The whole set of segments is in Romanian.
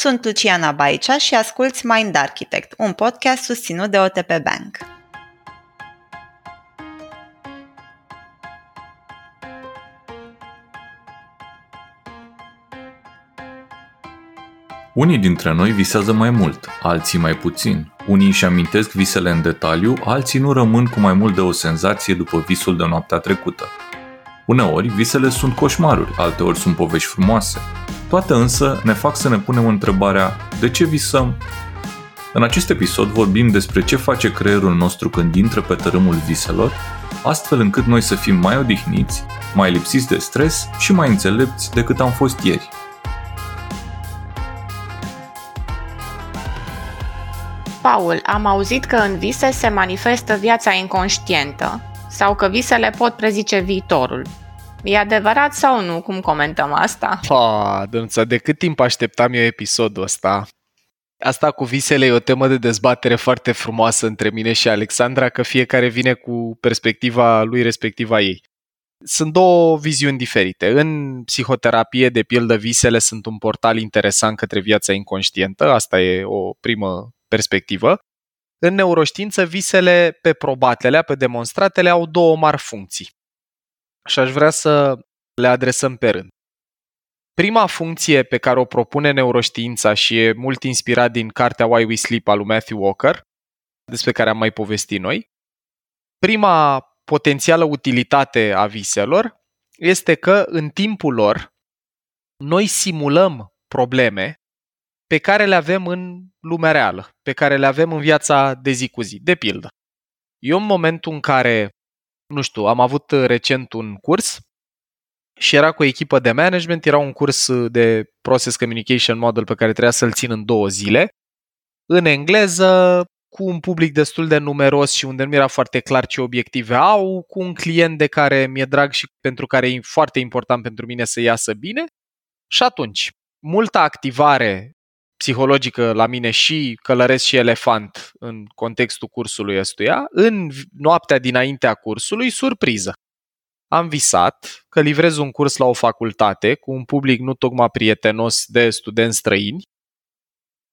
Sunt Luciana Baicea și asculți Mind Architect, un podcast susținut de OTP Bank. Unii dintre noi visează mai mult, alții mai puțin. Unii își amintesc visele în detaliu, alții nu rămân cu mai mult de o senzație după visul de noaptea trecută. Uneori, visele sunt coșmaruri, alteori sunt povești frumoase. Toate însă ne fac să ne punem întrebarea de ce visăm? În acest episod vorbim despre ce face creierul nostru când intră pe tărâmul viselor, astfel încât noi să fim mai odihniți, mai lipsiți de stres și mai înțelepți decât am fost ieri. Paul, am auzit că în vise se manifestă viața inconștientă sau că visele pot prezice viitorul. E adevărat sau nu? Cum comentăm asta? Pa, dănuța, de cât timp așteptam eu episodul ăsta? Asta cu visele e o temă de dezbatere foarte frumoasă între mine și Alexandra, că fiecare vine cu perspectiva lui respectiva ei. Sunt două viziuni diferite. În psihoterapie, de pildă, visele sunt un portal interesant către viața inconștientă, asta e o primă perspectivă. În neuroștiință, visele pe probatele, pe demonstratele, au două mari funcții. Și aș vrea să le adresăm pe rând. Prima funcție pe care o propune neuroștiința și e mult inspirat din cartea Why We Sleep a lui Matthew Walker, despre care am mai povestit noi, prima potențială utilitate a viselor este că în timpul lor noi simulăm probleme pe care le avem în lumea reală, pe care le avem în viața de zi cu zi. De pildă, eu în momentul în care, nu știu, am avut recent un curs și era cu o echipă de management, era un curs de Process Communication Model pe care trebuia să-l țin în două zile, în engleză, cu un public destul de numeros și unde nu era foarte clar ce obiective au, cu un client de care mi-e drag și pentru care e foarte important pentru mine să iasă bine. Și atunci, multă activare psihologică la mine și călăresc și elefant în contextul cursului ăstuia, în noaptea dinaintea cursului, surpriză. Am visat că livrez un curs la o facultate cu un public nu tocmai prietenos de studenți străini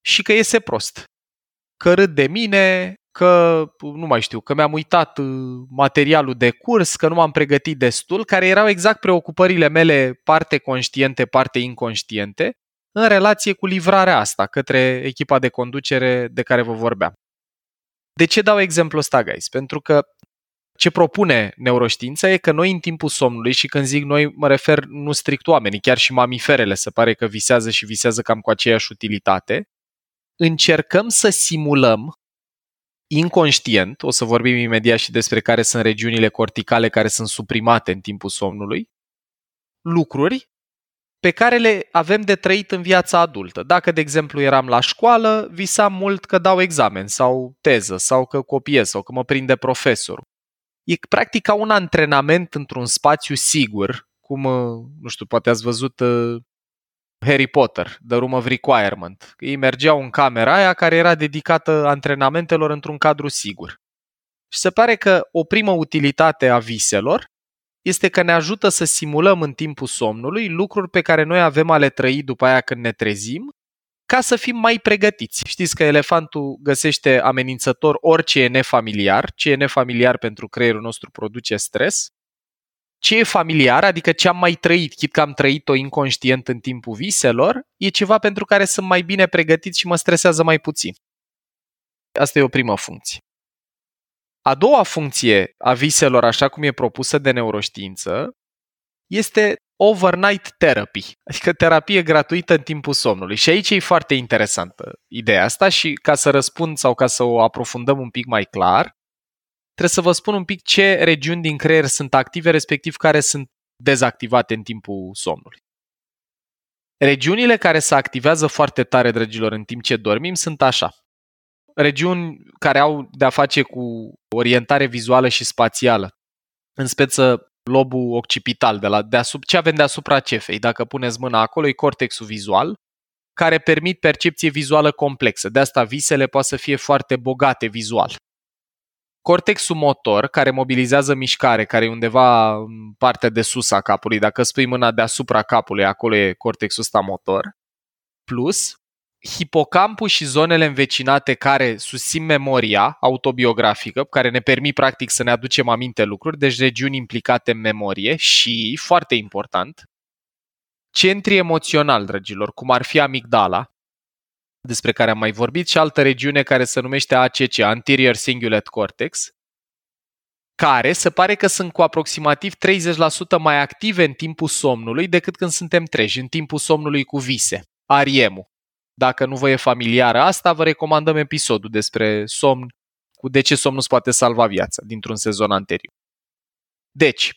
și că iese prost. Că râd de mine, că nu mai știu, că mi-am uitat uh, materialul de curs, că nu m-am pregătit destul, care erau exact preocupările mele, parte conștiente, parte inconștiente, în relație cu livrarea asta către echipa de conducere de care vă vorbeam. De ce dau exemplul ăsta, guys? Pentru că ce propune neuroștiința e că noi în timpul somnului, și când zic noi mă refer nu strict oamenii, chiar și mamiferele se pare că visează și visează cam cu aceeași utilitate, încercăm să simulăm inconștient, o să vorbim imediat și despre care sunt regiunile corticale care sunt suprimate în timpul somnului, lucruri pe care le avem de trăit în viața adultă. Dacă, de exemplu, eram la școală, visam mult că dau examen sau teză sau că copiez sau că mă prinde profesorul. E practic ca un antrenament într-un spațiu sigur, cum, uh, nu știu, poate ați văzut uh, Harry Potter, The Room of Requirement. Ei mergeau în camera aia care era dedicată antrenamentelor într-un cadru sigur. Și se pare că o primă utilitate a viselor este că ne ajută să simulăm în timpul somnului lucruri pe care noi avem a le trăi după aia când ne trezim, ca să fim mai pregătiți. Știți că elefantul găsește amenințător orice e nefamiliar, ce e nefamiliar pentru creierul nostru produce stres. Ce e familiar, adică ce am mai trăit, chit că am trăit-o inconștient în timpul viselor, e ceva pentru care sunt mai bine pregătit și mă stresează mai puțin. Asta e o primă funcție. A doua funcție a viselor, așa cum e propusă de neuroștiință, este overnight therapy, adică terapie gratuită în timpul somnului. Și aici e foarte interesantă ideea asta și ca să răspund sau ca să o aprofundăm un pic mai clar, trebuie să vă spun un pic ce regiuni din creier sunt active, respectiv care sunt dezactivate în timpul somnului. Regiunile care se activează foarte tare, dragilor, în timp ce dormim sunt așa regiuni care au de-a face cu orientare vizuală și spațială. În speță lobul occipital, de la deasup, ce avem deasupra cefei. Dacă puneți mâna acolo, e cortexul vizual, care permit percepție vizuală complexă. De asta visele poate să fie foarte bogate vizual. Cortexul motor, care mobilizează mișcare, care e undeva în partea de sus a capului, dacă spui mâna deasupra capului, acolo e cortexul ăsta motor, plus hipocampul și zonele învecinate care susțin memoria autobiografică, care ne permit practic să ne aducem aminte lucruri, deci regiuni implicate în memorie și, foarte important, centri emoțional, dragilor, cum ar fi amigdala, despre care am mai vorbit, și altă regiune care se numește ACC, Anterior Cingulate Cortex, care se pare că sunt cu aproximativ 30% mai active în timpul somnului decât când suntem treji, în timpul somnului cu vise, REM-ul. Dacă nu vă e familiară asta, vă recomandăm episodul despre somn, cu de ce somnul îți poate salva viața dintr-un sezon anterior. Deci,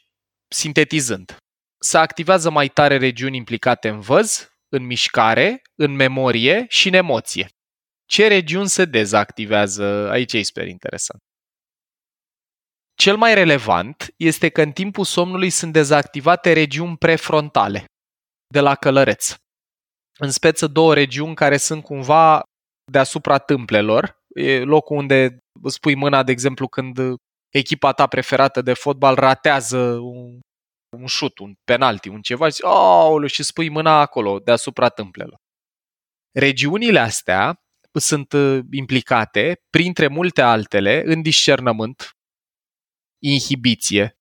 sintetizând, se activează mai tare regiuni implicate în văz, în mișcare, în memorie și în emoție. Ce regiuni se dezactivează? Aici e super interesant. Cel mai relevant este că în timpul somnului sunt dezactivate regiuni prefrontale, de la călăreț. În speță două regiuni care sunt cumva deasupra tâmplelor, e locul unde îți pui mâna, de exemplu, când echipa ta preferată de fotbal ratează un, un șut, un penalti, un ceva, și, oh, și spui mâna acolo, deasupra tâmplelor. Regiunile astea sunt uh, implicate, printre multe altele, în discernământ, inhibiție,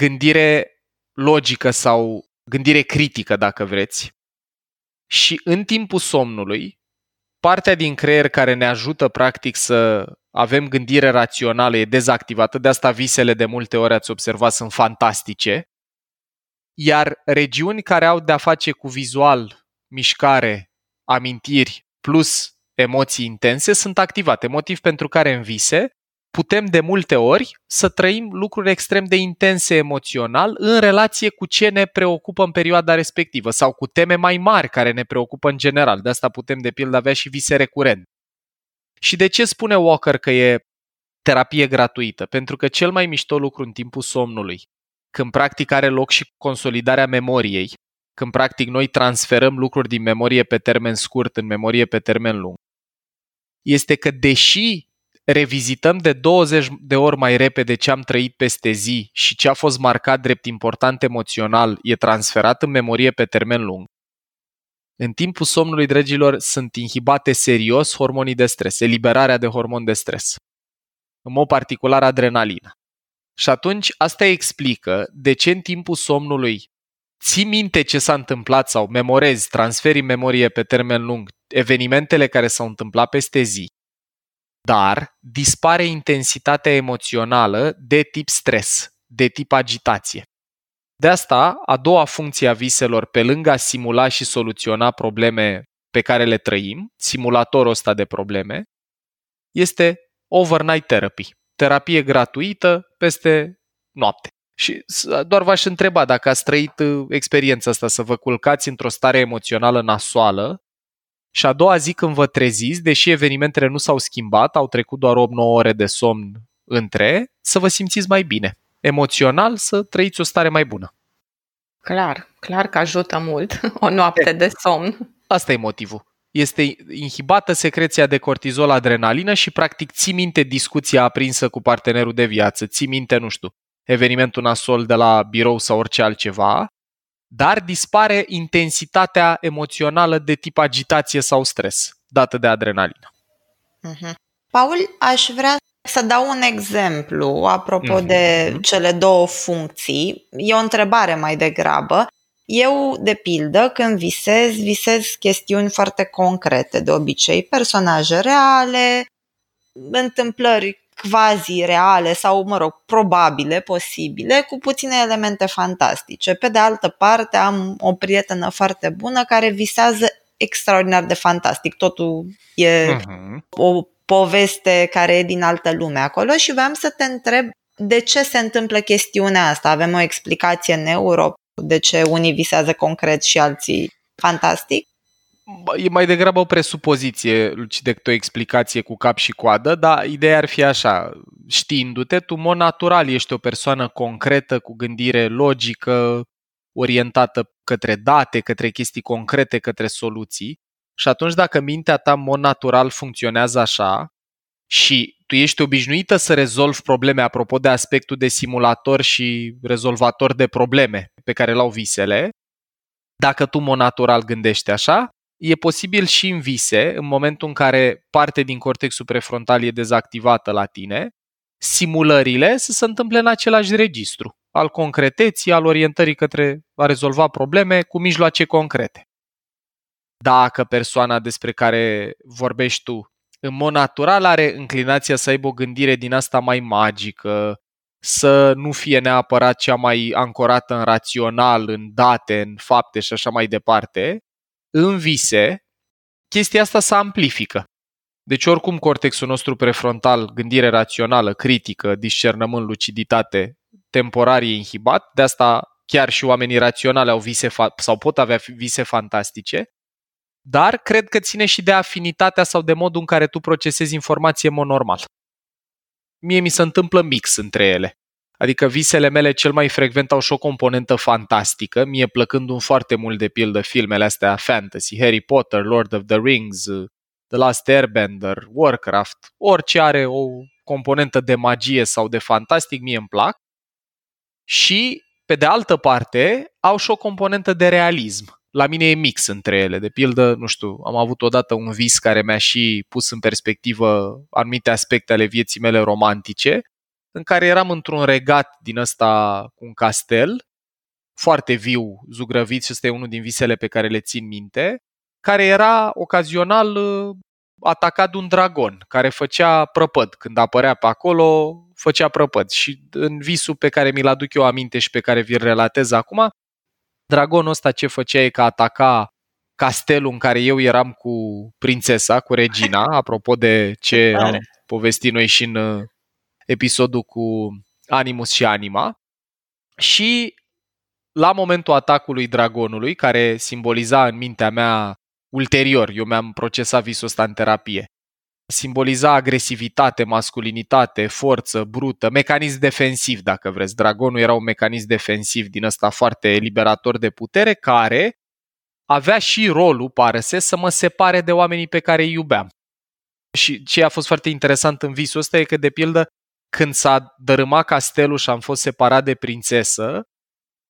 gândire logică sau gândire critică, dacă vreți. Și în timpul somnului, partea din creier care ne ajută practic să avem gândire rațională e dezactivată, de asta visele de multe ori ați observat sunt fantastice, iar regiuni care au de-a face cu vizual, mișcare, amintiri plus emoții intense sunt activate, motiv pentru care în vise putem de multe ori să trăim lucruri extrem de intense emoțional în relație cu ce ne preocupă în perioada respectivă sau cu teme mai mari care ne preocupă în general. De asta putem de pildă avea și vise recurent. Și de ce spune Walker că e terapie gratuită? Pentru că cel mai mișto lucru în timpul somnului, când practic are loc și consolidarea memoriei, când practic noi transferăm lucruri din memorie pe termen scurt în memorie pe termen lung, este că deși revizităm de 20 de ori mai repede ce am trăit peste zi și ce a fost marcat drept important emoțional e transferat în memorie pe termen lung. În timpul somnului, dragilor, sunt inhibate serios hormonii de stres, eliberarea de hormon de stres. În mod particular adrenalina. Și atunci asta explică de ce în timpul somnului ții minte ce s-a întâmplat sau memorezi, transferi în memorie pe termen lung evenimentele care s-au întâmplat peste zi dar dispare intensitatea emoțională de tip stres, de tip agitație. De asta, a doua funcție a viselor, pe lângă a simula și soluționa probleme pe care le trăim, simulatorul ăsta de probleme, este overnight therapy, terapie gratuită peste noapte. Și doar v-aș întreba dacă ați trăit uh, experiența asta, să vă culcați într-o stare emoțională nasoală și a doua zi când vă treziți, deși evenimentele nu s-au schimbat, au trecut doar 8-9 ore de somn între, să vă simțiți mai bine. Emoțional să trăiți o stare mai bună. Clar, clar că ajută mult o noapte de somn. Asta e motivul. Este inhibată secreția de cortizol, adrenalină și practic ții minte discuția aprinsă cu partenerul de viață, ții minte, nu știu, evenimentul nasol de la birou sau orice altceva dar dispare intensitatea emoțională de tip agitație sau stres, dată de adrenalină. Uh-huh. Paul, aș vrea să dau un exemplu apropo uh-huh. de cele două funcții. E o întrebare mai degrabă. Eu, de pildă, când visez, visez chestiuni foarte concrete, de obicei personaje reale, întâmplări quasi reale sau, mă rog, probabile, posibile, cu puține elemente fantastice. Pe de altă parte, am o prietenă foarte bună care visează extraordinar de fantastic. Totul e uh-huh. o poveste care e din altă lume acolo și vreau să te întreb de ce se întâmplă chestiunea asta. Avem o explicație neuro de ce unii visează concret și alții fantastic? E mai degrabă o presupoziție decât o explicație cu cap și coadă, dar ideea ar fi așa, știindu-te, tu, în mod natural, ești o persoană concretă, cu gândire logică, orientată către date, către chestii concrete, către soluții. Și atunci dacă mintea ta, în mod natural, funcționează așa și tu ești obișnuită să rezolvi probleme, apropo de aspectul de simulator și rezolvator de probleme pe care l-au visele, dacă tu, în mod natural, gândești așa, e posibil și în vise, în momentul în care parte din cortexul prefrontal e dezactivată la tine, simulările să se întâmple în același registru, al concreteții, al orientării către a rezolva probleme cu mijloace concrete. Dacă persoana despre care vorbești tu în mod natural are înclinația să aibă o gândire din asta mai magică, să nu fie neapărat cea mai ancorată în rațional, în date, în fapte și așa mai departe, în vise, chestia asta se amplifică. Deci oricum cortexul nostru prefrontal, gândire rațională, critică, discernământ, luciditate, temporar e inhibat, de asta chiar și oamenii raționali au vise fa- sau pot avea vise fantastice, dar cred că ține și de afinitatea sau de modul în care tu procesezi informație în mod normal. Mie mi se întâmplă mix între ele. Adică visele mele cel mai frecvent au și o componentă fantastică, mie plăcându mi foarte mult de pildă filmele astea fantasy, Harry Potter, Lord of the Rings, The Last Airbender, Warcraft, orice are o componentă de magie sau de fantastic, mie îmi plac. Și, pe de altă parte, au și o componentă de realism. La mine e mix între ele. De pildă, nu știu, am avut odată un vis care mi-a și pus în perspectivă anumite aspecte ale vieții mele romantice, în care eram într-un regat din ăsta cu un castel, foarte viu, zugrăvit și ăsta e unul din visele pe care le țin minte, care era ocazional uh, atacat de un dragon care făcea prăpăd. Când apărea pe acolo, făcea prăpăd. Și în visul pe care mi-l aduc eu aminte și pe care vi-l relatez acum, Dragonul ăsta ce făcea e că ataca castelul în care eu eram cu prințesa, cu regina, apropo de ce am povestit noi și în uh, episodul cu Animus și Anima. Și la momentul atacului dragonului, care simboliza în mintea mea ulterior, eu mi-am procesat visul ăsta în terapie, simboliza agresivitate, masculinitate, forță, brută, mecanism defensiv, dacă vreți. Dragonul era un mecanism defensiv din ăsta foarte liberator de putere, care avea și rolul, pare să, să mă separe de oamenii pe care îi iubeam. Și ce a fost foarte interesant în visul ăsta e că, de pildă, când s-a dărâmat castelul și am fost separat de prințesă,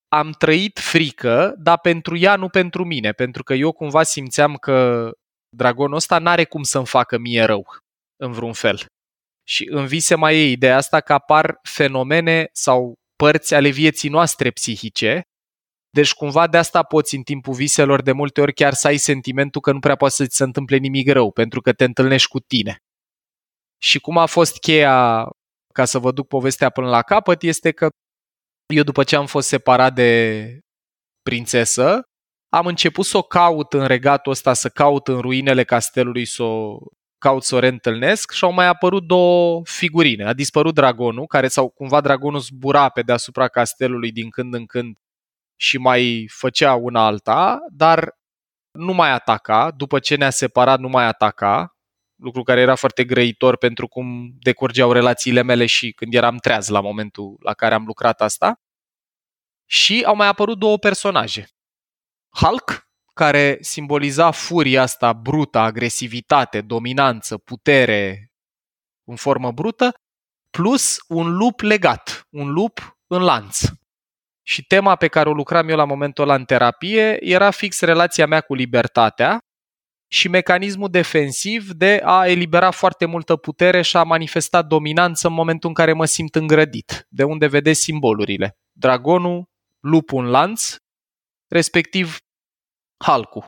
am trăit frică, dar pentru ea, nu pentru mine, pentru că eu cumva simțeam că dragonul ăsta n-are cum să-mi facă mie rău, în vreun fel. Și în vise mai e ideea asta că apar fenomene sau părți ale vieții noastre psihice, deci cumva de asta poți în timpul viselor de multe ori chiar să ai sentimentul că nu prea poate să ți se întâmple nimic rău, pentru că te întâlnești cu tine. Și cum a fost cheia, ca să vă duc povestea până la capăt, este că eu după ce am fost separat de prințesă, am început să o caut în regatul ăsta, să caut în ruinele castelului, să o caut să o reîntâlnesc și au mai apărut două figurine. A dispărut dragonul, care sau cumva dragonul zbura pe deasupra castelului din când în când și mai făcea una alta, dar nu mai ataca, după ce ne-a separat nu mai ataca, lucru care era foarte grăitor pentru cum decurgeau relațiile mele și când eram treaz la momentul la care am lucrat asta. Și au mai apărut două personaje. Hulk, care simboliza furia asta brută, agresivitate, dominanță, putere în formă brută, plus un lup legat, un lup în lanț. Și tema pe care o lucram eu la momentul ăla în terapie era fix relația mea cu libertatea și mecanismul defensiv de a elibera foarte multă putere și a manifesta dominanță în momentul în care mă simt îngrădit, de unde vedeți simbolurile. Dragonul, lupul în lanț respectiv Halcu.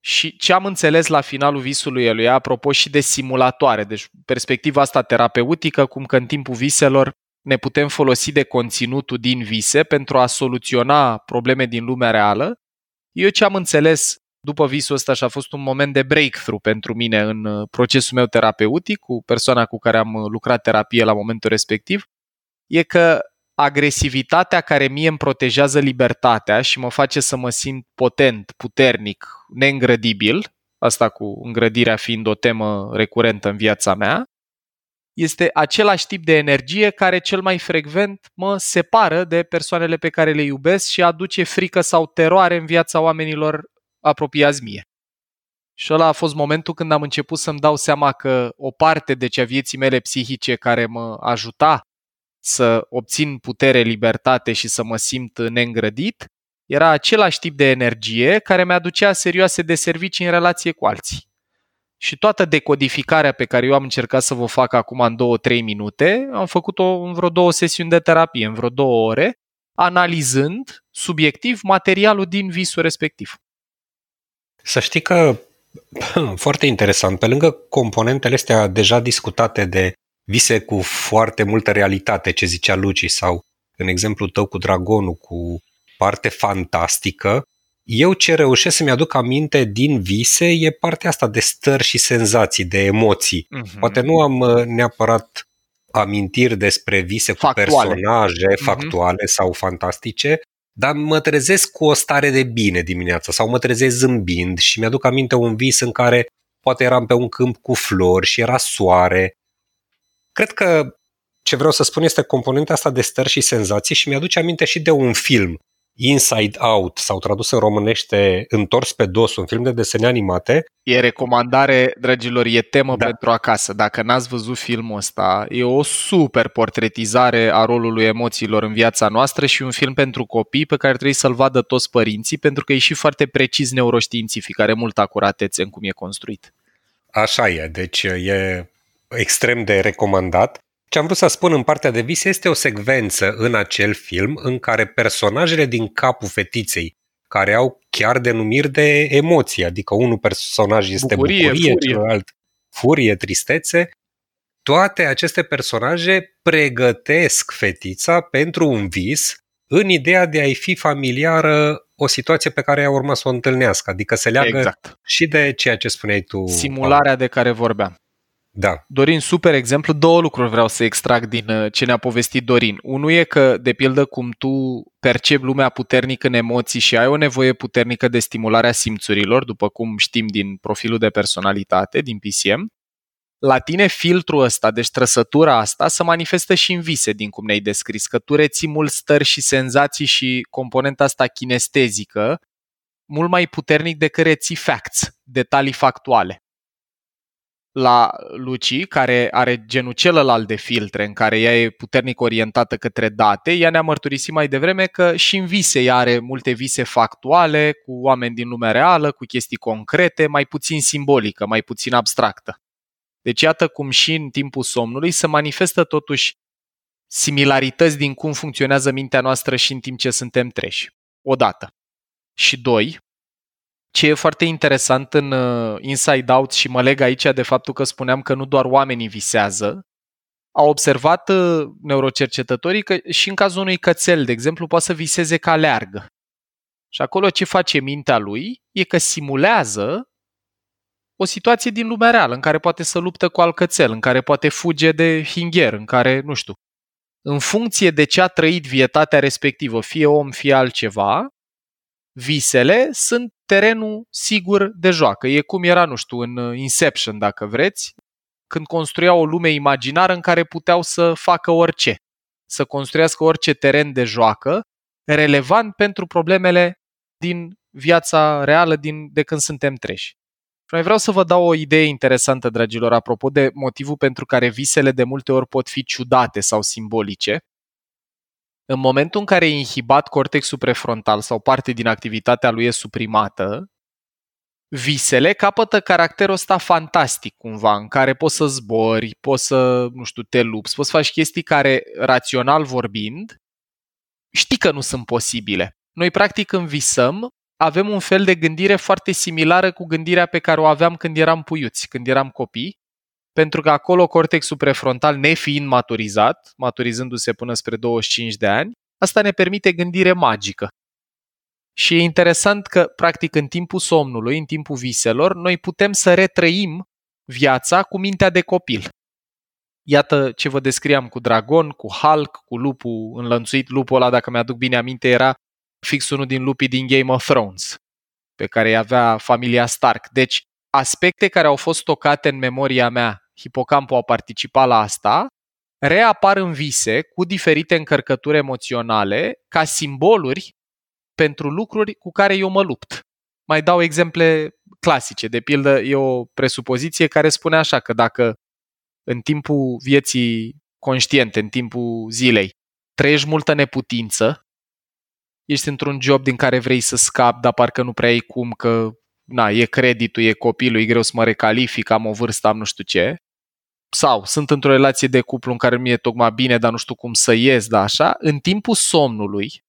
Și ce am înțeles la finalul visului lui, apropo și de simulatoare, deci perspectiva asta terapeutică, cum că în timpul viselor ne putem folosi de conținutul din vise pentru a soluționa probleme din lumea reală, eu ce am înțeles după visul ăsta și a fost un moment de breakthrough pentru mine în uh, procesul meu terapeutic cu persoana cu care am uh, lucrat terapie la momentul respectiv, e că agresivitatea care mie îmi protejează libertatea și mă face să mă simt potent, puternic, neîngrădibil, asta cu îngrădirea fiind o temă recurentă în viața mea, este același tip de energie care cel mai frecvent mă separă de persoanele pe care le iubesc și aduce frică sau teroare în viața oamenilor apropiați mie. Și ăla a fost momentul când am început să-mi dau seama că o parte de cea vieții mele psihice care mă ajuta să obțin putere, libertate și să mă simt neîngrădit, Era același tip de energie care mi-aducea serioase de servicii în relație cu alții. Și toată decodificarea pe care eu am încercat să vă fac acum în 2-3 minute, am făcut-o în vreo două sesiuni de terapie, în vreo două ore, analizând subiectiv materialul din visul respectiv. Să știi că, foarte interesant, pe lângă componentele astea deja discutate de vise cu foarte multă realitate, ce zicea Luci, sau în exemplu tău cu dragonul, cu parte fantastică, eu ce reușesc să-mi aduc aminte din vise e partea asta de stări și senzații, de emoții. Uh-huh. Poate nu am uh, neapărat amintiri despre vise factuale. cu personaje uh-huh. factuale sau fantastice, dar mă trezesc cu o stare de bine dimineața sau mă trezesc zâmbind și mi-aduc aminte un vis în care poate eram pe un câmp cu flori și era soare. Cred că ce vreau să spun este componenta asta de stări și senzații și mi-aduce aminte și de un film Inside Out sau tradus în românește Întors pe dos, un film de desene animate. E recomandare, dragilor, e temă da. pentru acasă. Dacă n-ați văzut filmul ăsta, e o super portretizare a rolului emoțiilor în viața noastră și un film pentru copii pe care trebuie să-l vadă toți părinții, pentru că e și foarte precis neuroștiințific, are multă acuratețe în cum e construit. Așa e, deci e extrem de recomandat. Ce am vrut să spun în partea de vise este o secvență în acel film în care personajele din capul fetiței, care au chiar denumiri de emoții, adică unul personaj este bucurie, bucurie furie. celălalt furie, tristețe, toate aceste personaje pregătesc fetița pentru un vis în ideea de a-i fi familiară o situație pe care ea urma să o întâlnească, adică se leagă exact. și de ceea ce spuneai tu. Simularea de care vorbeam. Da. Dorin, super exemplu. Două lucruri vreau să extrag din uh, ce ne-a povestit Dorin. Unul e că, de pildă, cum tu percepi lumea puternic în emoții și ai o nevoie puternică de stimulare a simțurilor, după cum știm din profilul de personalitate, din PCM, la tine filtrul ăsta, deci trăsătura asta, se manifestă și în vise, din cum ne-ai descris, că tu reții mult stări și senzații și componenta asta kinestezică mult mai puternic decât reții facts, detalii factuale la Luci, care are genul celălalt de filtre, în care ea e puternic orientată către date, ea ne-a mărturisit mai devreme că și în vise ea are multe vise factuale, cu oameni din lumea reală, cu chestii concrete, mai puțin simbolică, mai puțin abstractă. Deci iată cum și în timpul somnului se manifestă totuși similarități din cum funcționează mintea noastră și în timp ce suntem treși. Odată. Și doi, ce e foarte interesant în uh, Inside Out și mă leg aici de faptul că spuneam că nu doar oamenii visează, au observat uh, neurocercetătorii că și în cazul unui cățel, de exemplu, poate să viseze ca leargă. Și acolo ce face mintea lui e că simulează o situație din lumea reală, în care poate să luptă cu alt cățel, în care poate fuge de hingher, în care, nu știu, în funcție de ce a trăit vietatea respectivă, fie om, fie altceva, visele sunt terenul sigur de joacă. E cum era, nu știu, în uh, Inception, dacă vreți, când construiau o lume imaginară în care puteau să facă orice, să construiască orice teren de joacă relevant pentru problemele din viața reală din, de când suntem treși. Mai vreau să vă dau o idee interesantă, dragilor, apropo de motivul pentru care visele de multe ori pot fi ciudate sau simbolice. În momentul în care e inhibat cortexul prefrontal sau parte din activitatea lui e suprimată, visele capătă caracterul ăsta fantastic cumva, în care poți să zbori, poți să, nu știu, te lupți, poți să faci chestii care, rațional vorbind, știi că nu sunt posibile. Noi, practic, când visăm, avem un fel de gândire foarte similară cu gândirea pe care o aveam când eram puiuți, când eram copii, pentru că acolo cortexul prefrontal, nefiind maturizat, maturizându-se până spre 25 de ani, asta ne permite gândire magică. Și e interesant că, practic, în timpul somnului, în timpul viselor, noi putem să retrăim viața cu mintea de copil. Iată ce vă descriam cu Dragon, cu Hulk, cu lupul înlănțuit. Lupul ăla, dacă mi-aduc bine aminte, era fix unul din lupii din Game of Thrones, pe care îi avea familia Stark. Deci, aspecte care au fost tocate în memoria mea hipocampul a participat la asta, reapar în vise cu diferite încărcături emoționale ca simboluri pentru lucruri cu care eu mă lupt. Mai dau exemple clasice. De pildă, e o presupoziție care spune așa că dacă în timpul vieții conștiente, în timpul zilei, trăiești multă neputință, ești într-un job din care vrei să scapi, dar parcă nu prea ai cum că na, e creditul, e copilul, e greu să mă recalific, am o vârstă, am nu știu ce. Sau sunt într-o relație de cuplu în care mi-e tocmai bine, dar nu știu cum să ies, da așa. În timpul somnului,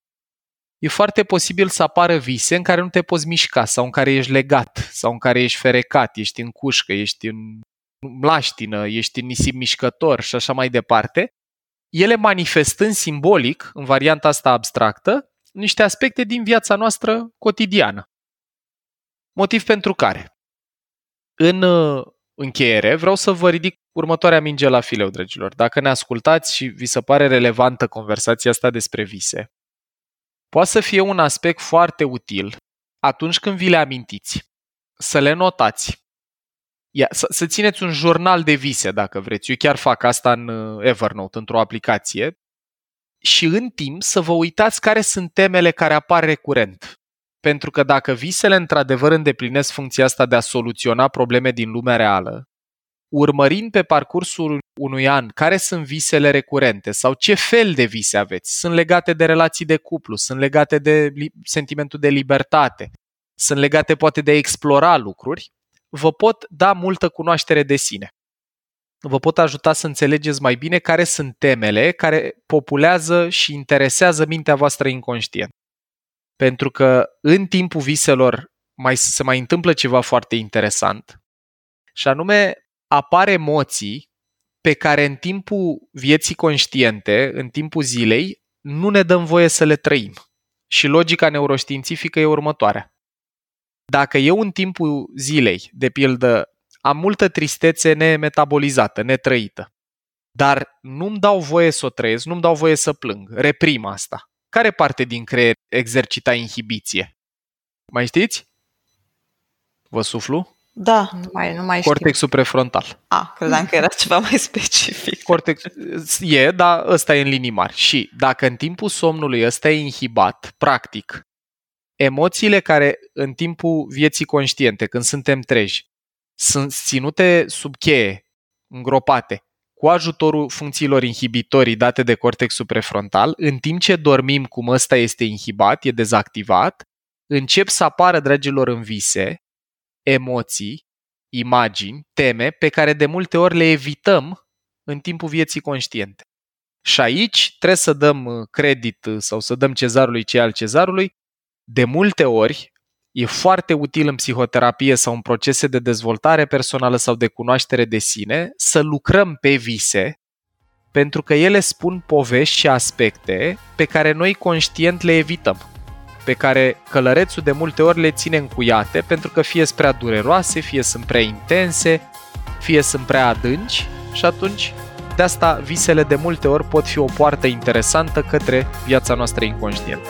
e foarte posibil să apară vise în care nu te poți mișca sau în care ești legat sau în care ești ferecat, ești în cușcă, ești în mlaștină, ești în nisip mișcător și așa mai departe, ele manifestând simbolic, în varianta asta abstractă, niște aspecte din viața noastră cotidiană. Motiv pentru care, în uh, încheiere, vreau să vă ridic următoarea minge la fileu, dragilor. Dacă ne ascultați și vi se pare relevantă conversația asta despre vise, poate să fie un aspect foarte util atunci când vi le amintiți, să le notați, Ia, să, să țineți un jurnal de vise, dacă vreți. Eu chiar fac asta în uh, Evernote, într-o aplicație. Și în timp să vă uitați care sunt temele care apar recurent. Pentru că dacă visele într-adevăr îndeplinesc funcția asta de a soluționa probleme din lumea reală, urmărind pe parcursul unui an care sunt visele recurente sau ce fel de vise aveți, sunt legate de relații de cuplu, sunt legate de sentimentul de libertate, sunt legate poate de a explora lucruri, vă pot da multă cunoaștere de sine. Vă pot ajuta să înțelegeți mai bine care sunt temele care populează și interesează mintea voastră inconștient. Pentru că în timpul viselor mai, se mai întâmplă ceva foarte interesant și anume apar emoții pe care în timpul vieții conștiente, în timpul zilei, nu ne dăm voie să le trăim. Și logica neuroștiințifică e următoarea. Dacă eu în timpul zilei, de pildă, am multă tristețe nemetabolizată, netrăită, dar nu-mi dau voie să o trăiesc, nu-mi dau voie să plâng, reprim asta. Care parte din creier exercita inhibiție? Mai știți? Vă suflu? Da. Nu mai, nu mai Cortexul știu. prefrontal. A, credeam că era ceva mai specific. Cortex e, dar ăsta e în linii mari. Și dacă în timpul somnului ăsta e inhibat, practic, emoțiile care în timpul vieții conștiente, când suntem treji, sunt ținute sub cheie, îngropate, cu ajutorul funcțiilor inhibitorii date de cortexul prefrontal, în timp ce dormim cum ăsta este inhibat, e dezactivat, încep să apară, dragilor, în vise, emoții, imagini, teme pe care de multe ori le evităm în timpul vieții conștiente. Și aici trebuie să dăm credit sau să dăm cezarului ce al cezarului, de multe ori e foarte util în psihoterapie sau în procese de dezvoltare personală sau de cunoaștere de sine să lucrăm pe vise pentru că ele spun povești și aspecte pe care noi conștient le evităm, pe care călărețul de multe ori le ține încuiate pentru că fie sunt prea dureroase, fie sunt prea intense, fie sunt prea adânci și atunci de asta visele de multe ori pot fi o poartă interesantă către viața noastră inconștientă.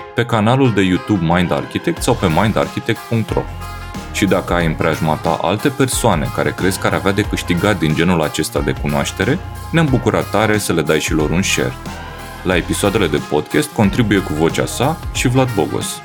pe canalul de YouTube Mind Architect sau pe mindarchitect.ro. Și dacă ai în preajma ta alte persoane care crezi că ar avea de câștigat din genul acesta de cunoaștere, ne-am bucurat tare să le dai și lor un share. La episoadele de podcast contribuie cu vocea sa și Vlad Bogos.